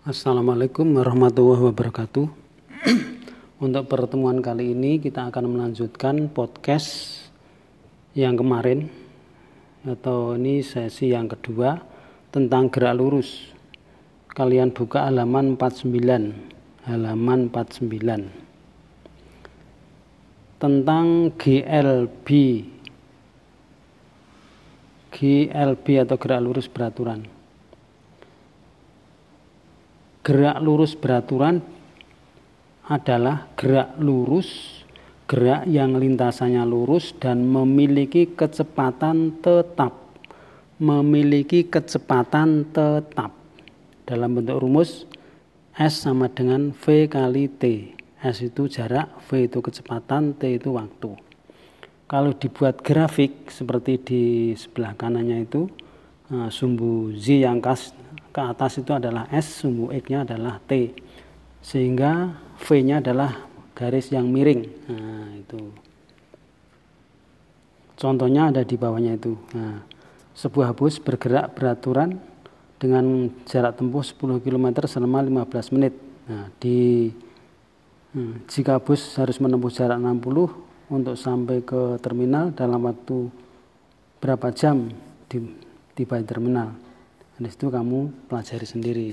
Assalamualaikum warahmatullahi wabarakatuh. Untuk pertemuan kali ini kita akan melanjutkan podcast yang kemarin atau ini sesi yang kedua tentang gerak lurus. Kalian buka halaman 49. Halaman 49. Tentang GLB. GLB atau gerak lurus beraturan gerak lurus beraturan adalah gerak lurus, gerak yang lintasannya lurus dan memiliki kecepatan tetap. Memiliki kecepatan tetap. Dalam bentuk rumus S sama dengan V kali T. S itu jarak, V itu kecepatan, T itu waktu. Kalau dibuat grafik seperti di sebelah kanannya itu, eh, sumbu Z yang kas ke atas itu adalah S, sumbu X-nya adalah T. Sehingga V-nya adalah garis yang miring. Nah, itu. Contohnya ada di bawahnya itu. Nah, sebuah bus bergerak beraturan dengan jarak tempuh 10 km selama 15 menit. Nah, di hmm, jika bus harus menempuh jarak 60 untuk sampai ke terminal dalam waktu berapa jam di tiba di terminal. Dan itu kamu pelajari sendiri.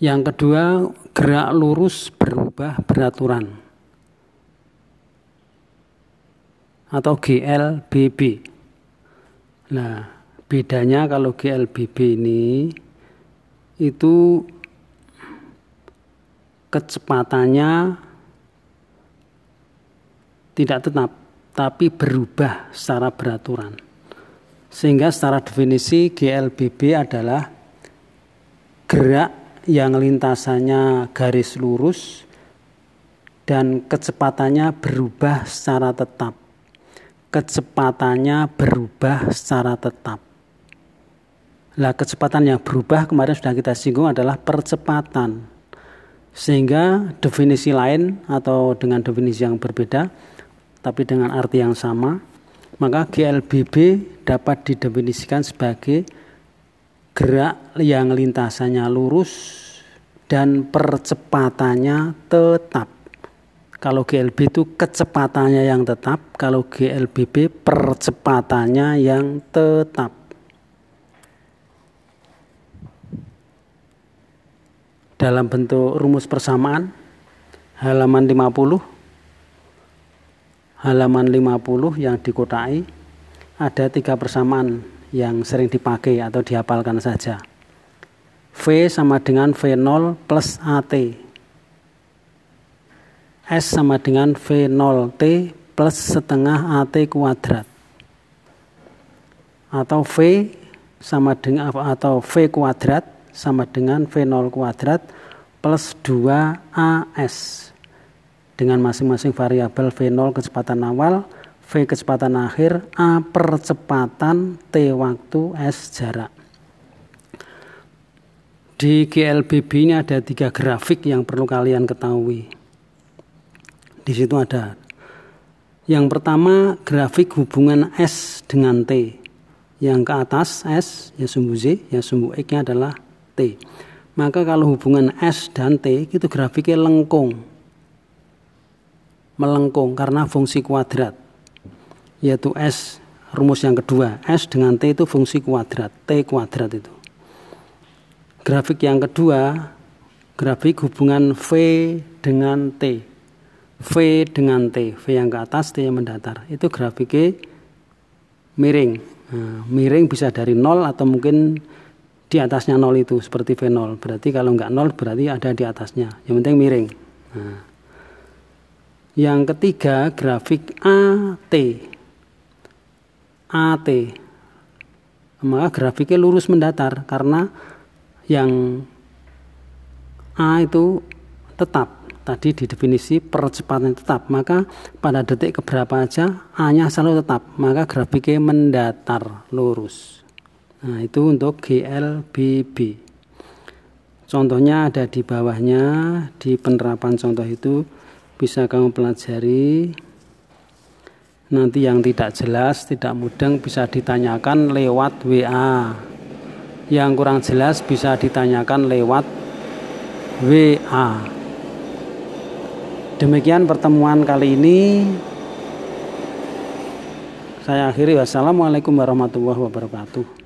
Yang kedua, gerak lurus berubah beraturan. Atau GLBB. Nah, bedanya kalau GLBB ini itu kecepatannya tidak tetap tapi berubah secara beraturan. Sehingga secara definisi GLBB adalah gerak yang lintasannya garis lurus dan kecepatannya berubah secara tetap. Kecepatannya berubah secara tetap. Nah, kecepatan yang berubah kemarin sudah kita singgung adalah percepatan. Sehingga definisi lain atau dengan definisi yang berbeda tapi dengan arti yang sama, maka GLBB dapat didefinisikan sebagai gerak yang lintasannya lurus dan percepatannya tetap. Kalau GLB itu kecepatannya yang tetap, kalau GLBB percepatannya yang tetap. Dalam bentuk rumus persamaan halaman 50 halaman 50 yang dikotai ada tiga persamaan yang sering dipakai atau dihafalkan saja. V sama dengan V0 plus AT. S sama dengan V0T plus setengah AT kuadrat. Atau V sama dengan atau V kuadrat sama dengan V0 kuadrat plus 2AS dengan masing-masing variabel V0 kecepatan awal, V kecepatan akhir, A percepatan, T waktu, S jarak. Di GLBB ini ada tiga grafik yang perlu kalian ketahui. Di situ ada. Yang pertama grafik hubungan S dengan T. Yang ke atas S, ya sumbu Z, ya sumbu X-nya adalah T. Maka kalau hubungan S dan T itu grafiknya lengkung melengkung karena fungsi kuadrat yaitu S rumus yang kedua. S dengan T itu fungsi kuadrat T kuadrat itu. Grafik yang kedua grafik hubungan V dengan T. V dengan T V yang ke atas T yang mendatar. Itu grafiknya miring. Nah, miring bisa dari nol atau mungkin di atasnya nol itu seperti V0 berarti kalau nggak nol berarti ada di atasnya. Yang penting miring. Nah, yang ketiga grafik AT. AT. Maka grafiknya lurus mendatar karena yang A itu tetap. Tadi di definisi percepatan tetap. Maka pada detik keberapa aja A nya selalu tetap. Maka grafiknya mendatar lurus. Nah itu untuk GLBB contohnya ada di bawahnya di penerapan contoh itu bisa kamu pelajari nanti yang tidak jelas tidak mudeng bisa ditanyakan lewat WA Yang kurang jelas bisa ditanyakan lewat WA. Demikian pertemuan kali ini. Saya akhiri wassalamualaikum warahmatullahi wabarakatuh.